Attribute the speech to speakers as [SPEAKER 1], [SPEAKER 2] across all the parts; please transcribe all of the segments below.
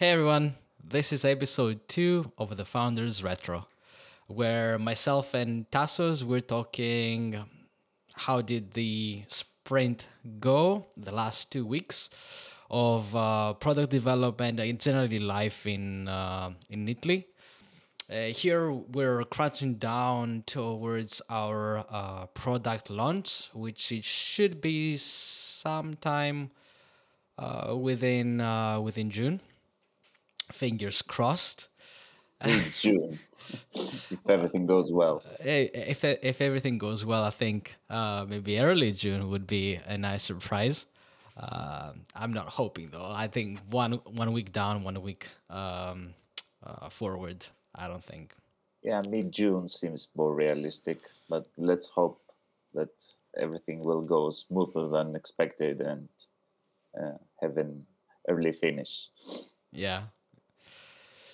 [SPEAKER 1] Hey everyone, this is episode two of the Founders Retro, where myself and Tasos we're talking how did the sprint go the last two weeks of uh, product development and generally life in uh, in Italy. Uh, here we're crunching down towards our uh, product launch, which it should be sometime uh, within uh, within June fingers crossed.
[SPEAKER 2] June, if everything goes well.
[SPEAKER 1] If if everything goes well, I think uh, maybe early June would be a nice surprise. Uh, I'm not hoping though. I think one one week down, one week um, uh, forward. I don't think.
[SPEAKER 2] Yeah, mid June seems more realistic, but let's hope that everything will go smoother than expected and uh, have an early finish.
[SPEAKER 1] Yeah,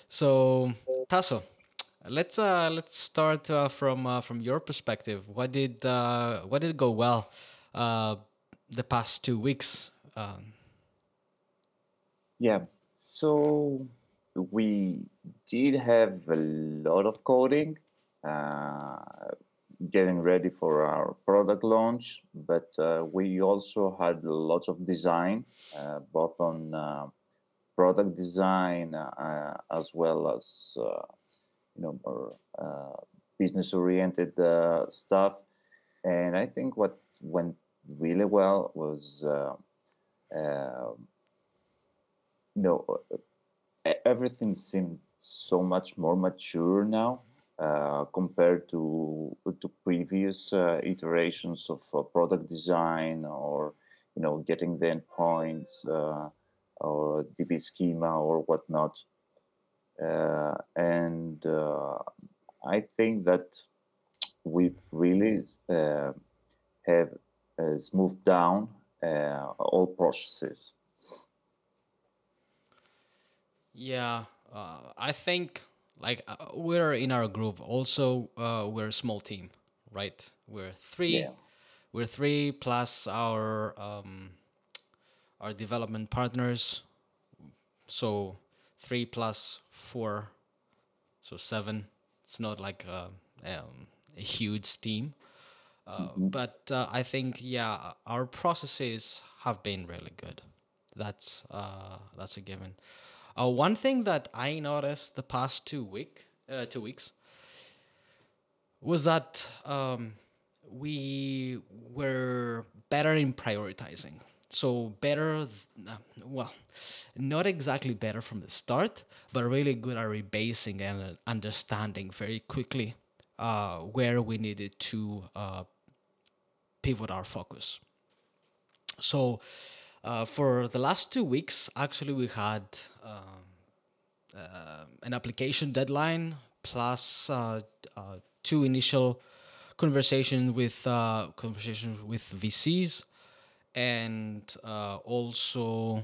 [SPEAKER 1] so, Tasso, let's uh, let's start uh, from uh, from your perspective. What did uh, what did go well uh, the past two weeks? Um,
[SPEAKER 2] yeah, so we did have a lot of coding, uh, getting ready for our product launch, but uh, we also had lots of design, uh, both on uh, product design uh, as well as uh, you know more uh, business oriented stuff. And I think what went really well was um, you know everything seemed so much more mature now uh, compared to to previous uh, iterations of uh, product design or you know getting the endpoints or DB schema or whatnot. Uh, and uh, I think that we've really uh, have smoothed down all processes.
[SPEAKER 1] Yeah, I think like uh, we're in our group also uh, we're a small team right we're three yeah. we're three plus our um, our development partners. So three plus four, so seven. It's not like a, um, a huge team. Uh, mm-hmm. But uh, I think yeah, our processes have been really good. That's uh, that's a given. Uh, one thing that I noticed the past two week uh, two weeks was that um, we were better in prioritizing so better well not exactly better from the start but really good at rebasing and understanding very quickly uh, where we needed to uh, pivot our focus. So uh, for the last two weeks actually we had um, uh, an application deadline plus uh, uh, two initial conversations with conversations with vcs and uh, also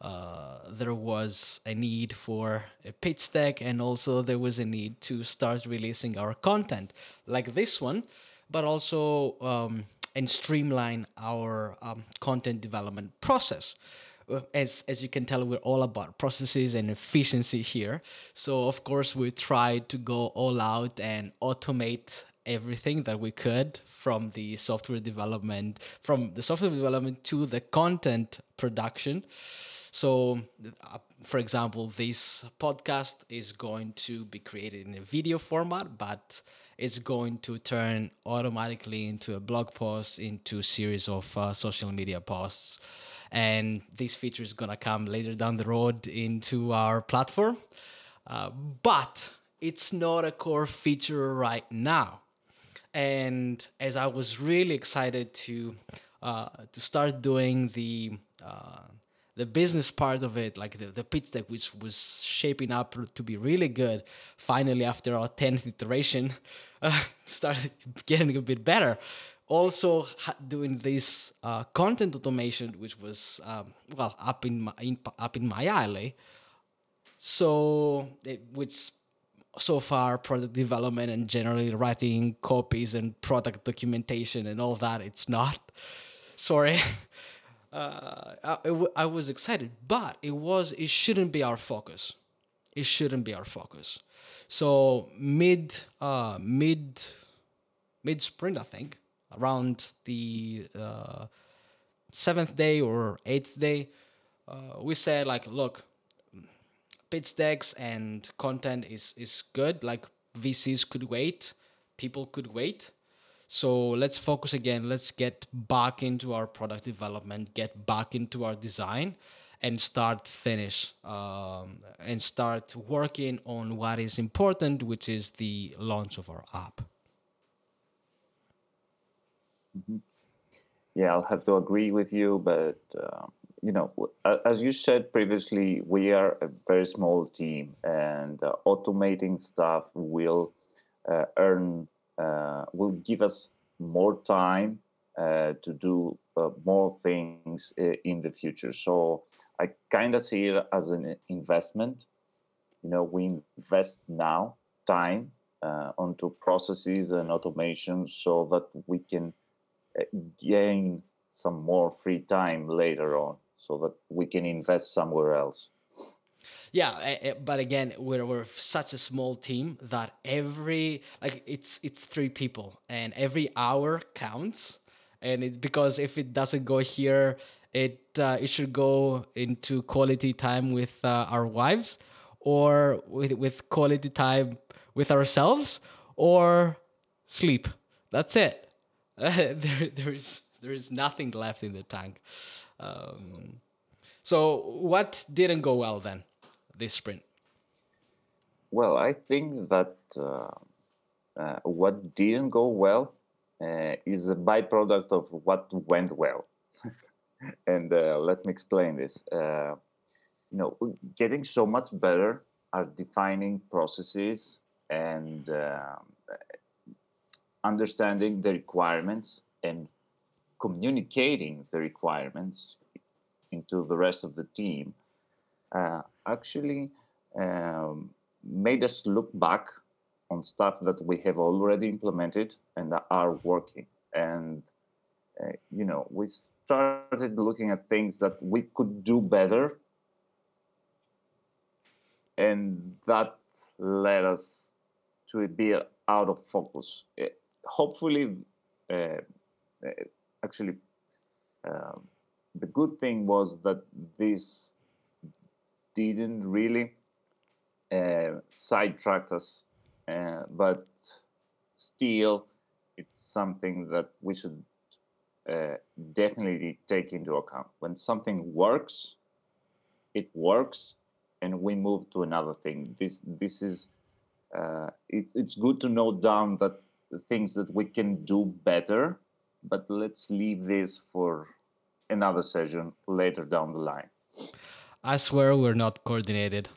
[SPEAKER 1] uh, there was a need for a pitch deck and also there was a need to start releasing our content like this one but also um, and streamline our um, content development process. Uh, as as you can tell we're all about processes and efficiency here. So of course we try to go all out and automate everything that we could from the software development from the software development to the content production. So uh, for example this podcast is going to be created in a video format but it's going to turn automatically into a blog post into a series of uh, social media posts. And this feature is going to come later down the road into our platform. Uh, but it's not a core feature right now and as I was really excited to uh, to start doing the uh, the business part of it, like the, the pitch deck, which was shaping up to be really good, finally after our tenth iteration, uh, started getting a bit better. Also doing this uh, content automation, which was um, well up in my in, up in my alley. So it, which so far product development and generally writing copies and product documentation and all that it's not sorry uh, was excited, but it was it shouldn't be our focus. It shouldn't be our focus. So mid uh, mid mid sprint, I think, around the uh, seventh day or eighth day, uh, we said like, look, pitch decks and content is is good. Like VCs could wait, people could wait. So let's focus again. Let's get back into our product development, get back into our design, and start finish um, and start working on what is important, which is the launch of our app.
[SPEAKER 2] Mm-hmm. Yeah, I'll have to agree with you, but uh, you know, as you said previously, we are a very small team, and uh, automating stuff will uh, earn uh, will give us more time uh, to do uh, more things in the future. So I kind of see it as an investment. You know, we invest now time uh, onto processes and automation so that we can gain some more free time later on so that we can invest somewhere else.
[SPEAKER 1] Yeah, eh, eh, but again, we're we're such a small team that every like it's it's three people and every hour counts, and it's because if it doesn't go here, it uh, it should go into quality time with uh, our wives, or with with quality time with ourselves, or sleep. That's it. there there's there's nothing left in the tank. Um, so what didn't go well then? this sprint?
[SPEAKER 2] Well, I think that uh, uh, what didn't go well uh, is a byproduct of what went well. and uh, let me explain this. Uh, you know, getting so much better at defining processes and um, understanding the requirements and communicating the requirements into the rest of the team uh, actually um, made us look back on stuff that we have already implemented and that are working. And, uh, you know, we started looking at things that we could do better. And that led us to be out of focus. Uh, hopefully, uh, uh, actually, um, the good thing was that this didn't really uh, sidetrack us, uh, but still, it's something that we should uh, definitely take into account. When something works, it works, and we move to another thing. This this is uh, it, it's good to note down that the things that we can do better, but let's leave this for another session later down the line.
[SPEAKER 1] I swear we're not coordinated.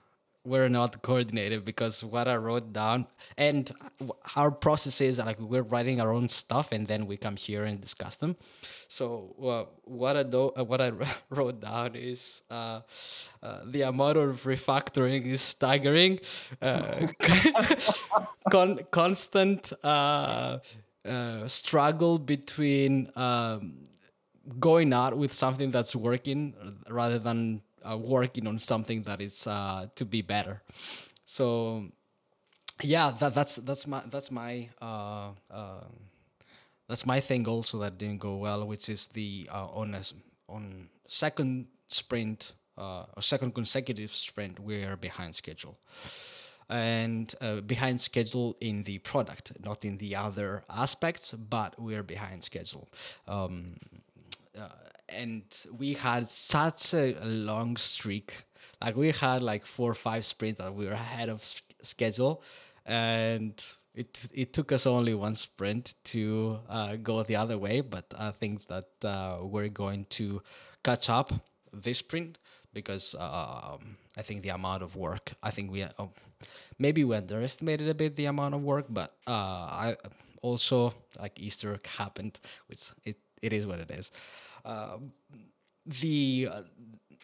[SPEAKER 1] We're not coordinated because what I wrote down and our process is like we're writing our own stuff and then we come here and discuss them. So uh, what I do, uh, what I wrote down is uh, uh, the amount of refactoring is staggering. Uh, con- constant uh, struggle between um, going out with something that's working rather than uh, working on something that is uh, to be better. So yeah, that, that's that's my that's my uh, uh, that's my thing also that didn't go well, which is the uh, on a, on second sprint uh, or second consecutive sprint we're behind schedule and uh, behind schedule in the product, not in the other aspects, but we're behind schedule. Um, uh, and we had such a, long streak. Like we had like four or five sprints that we were ahead of schedule, and it it took us only one sprint to uh, go the other way. But I think that uh, we're going to catch up this sprint because um, I think the amount of work. I think we uh, maybe we underestimated a bit the amount of work, but uh, I also like Easter happened, which it, it is what it is. Uh, the uh,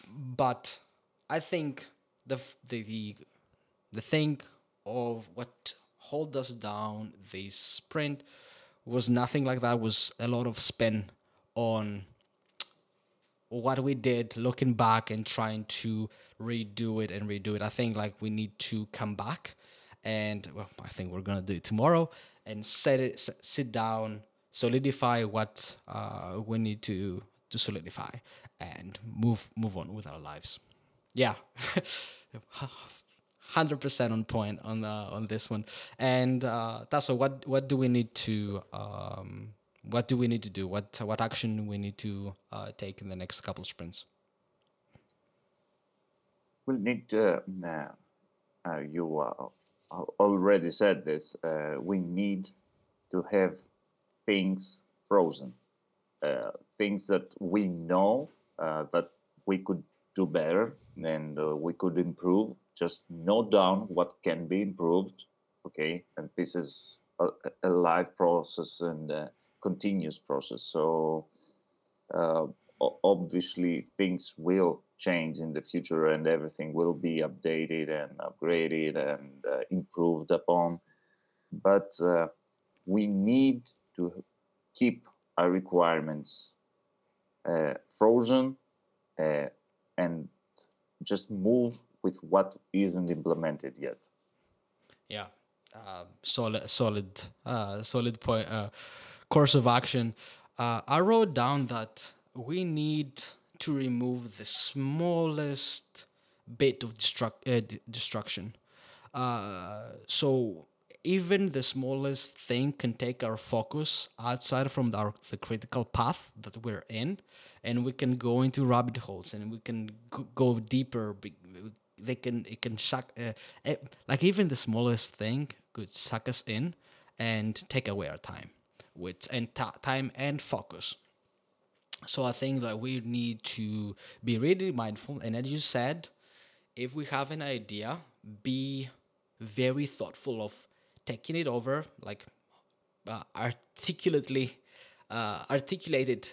[SPEAKER 1] but I think the the the, the thing of what hold us down this sprint was nothing like that. Was a lot of spin on what we did, looking back and trying to redo it and redo it. I think like we need to come back, and well, I think we're gonna do it tomorrow and set it, sit down, solidify what uh, we need to to solidify, and move move on with our lives. Yeah. Hundred percent on point on uh, on this one, and uh, Tasso, what what do we need to um, what do we need to do? What what action we need to uh, take in the next couple sprints?
[SPEAKER 2] We need to. Uh, you uh, already said this. Uh, we need to have things frozen, uh, things that we know uh, that we could do better and we could improve. Just note down what can be improved. Okay, and this is a, a live process and continuous process. So uh, obviously things will change in the future and everything will be updated and upgraded and uh, improved upon. But uh, we need to keep our requirements uh, frozen uh, and just move with what isn't implemented yet.
[SPEAKER 1] Yeah, uh, solid, solid, solid point course of action, uh, I wrote down that we need to remove the smallest bit of destruct- uh, d- destruction. Uh, so even the smallest thing can take our focus outside from our, the critical path that we're in, and we can go into rabbit holes and we can g- go deeper. They can it can suck uh, eh, like even the smallest thing could suck us in and take away our time with and time and focus. So I think that we need to be really mindful. And as you said, if we have an idea, be very thoughtful of taking it over, like uh, articulately, uh, articulated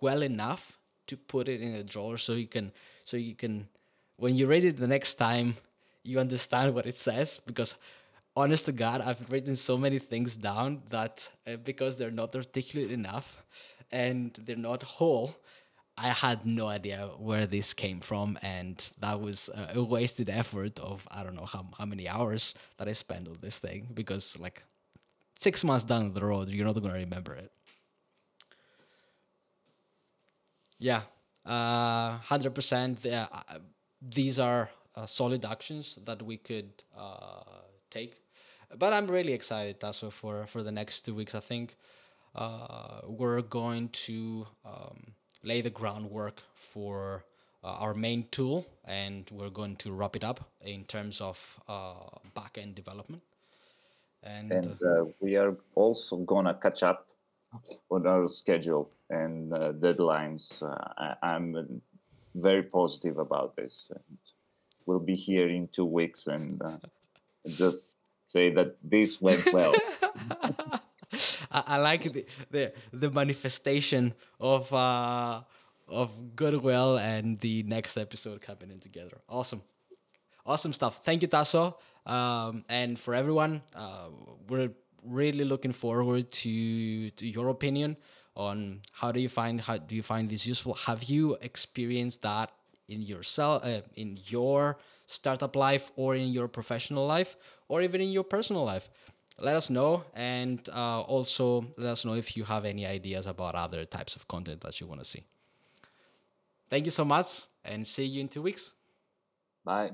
[SPEAKER 1] well enough to put it in a drawer, so you can, so you can, when you read it the next time, you understand what it says. Because honest to God, I've written so many things down that uh, because they're not articulate enough and they're not whole, I had no idea where this came from, and that was a wasted effort of I don't know how how many hours that I spent on this thing because like six months down the road, you're not gonna remember it. Yeah, uh, hundred percent. Uh, these are uh, solid actions that we could uh, take but I'm really excited, Tasso, for for the next two weeks. I think uh, we're going to um, lay the groundwork for uh, our main tool, and we're going to wrap it up in terms of uh, back end development.
[SPEAKER 2] And, and uh, we are also gonna catch up on our schedule and uh, deadlines. Uh, I, am very positive about this, and we'll be here in two weeks and just say that this went well.
[SPEAKER 1] I, I, like the, the the manifestation of uh, of goodwill and the next episode coming in together. Awesome, awesome stuff. Thank you, Tasso. Um, and for everyone, uh, we're really looking forward to to your opinion on how do you find how do you find this useful. Have you experienced that in yourself uh, in your startup life or in your professional life or even in your personal life. Let us know and uh, also let us know if you have any ideas about other types of content that you want to see. Thank you so much and see you in two weeks.
[SPEAKER 2] Bye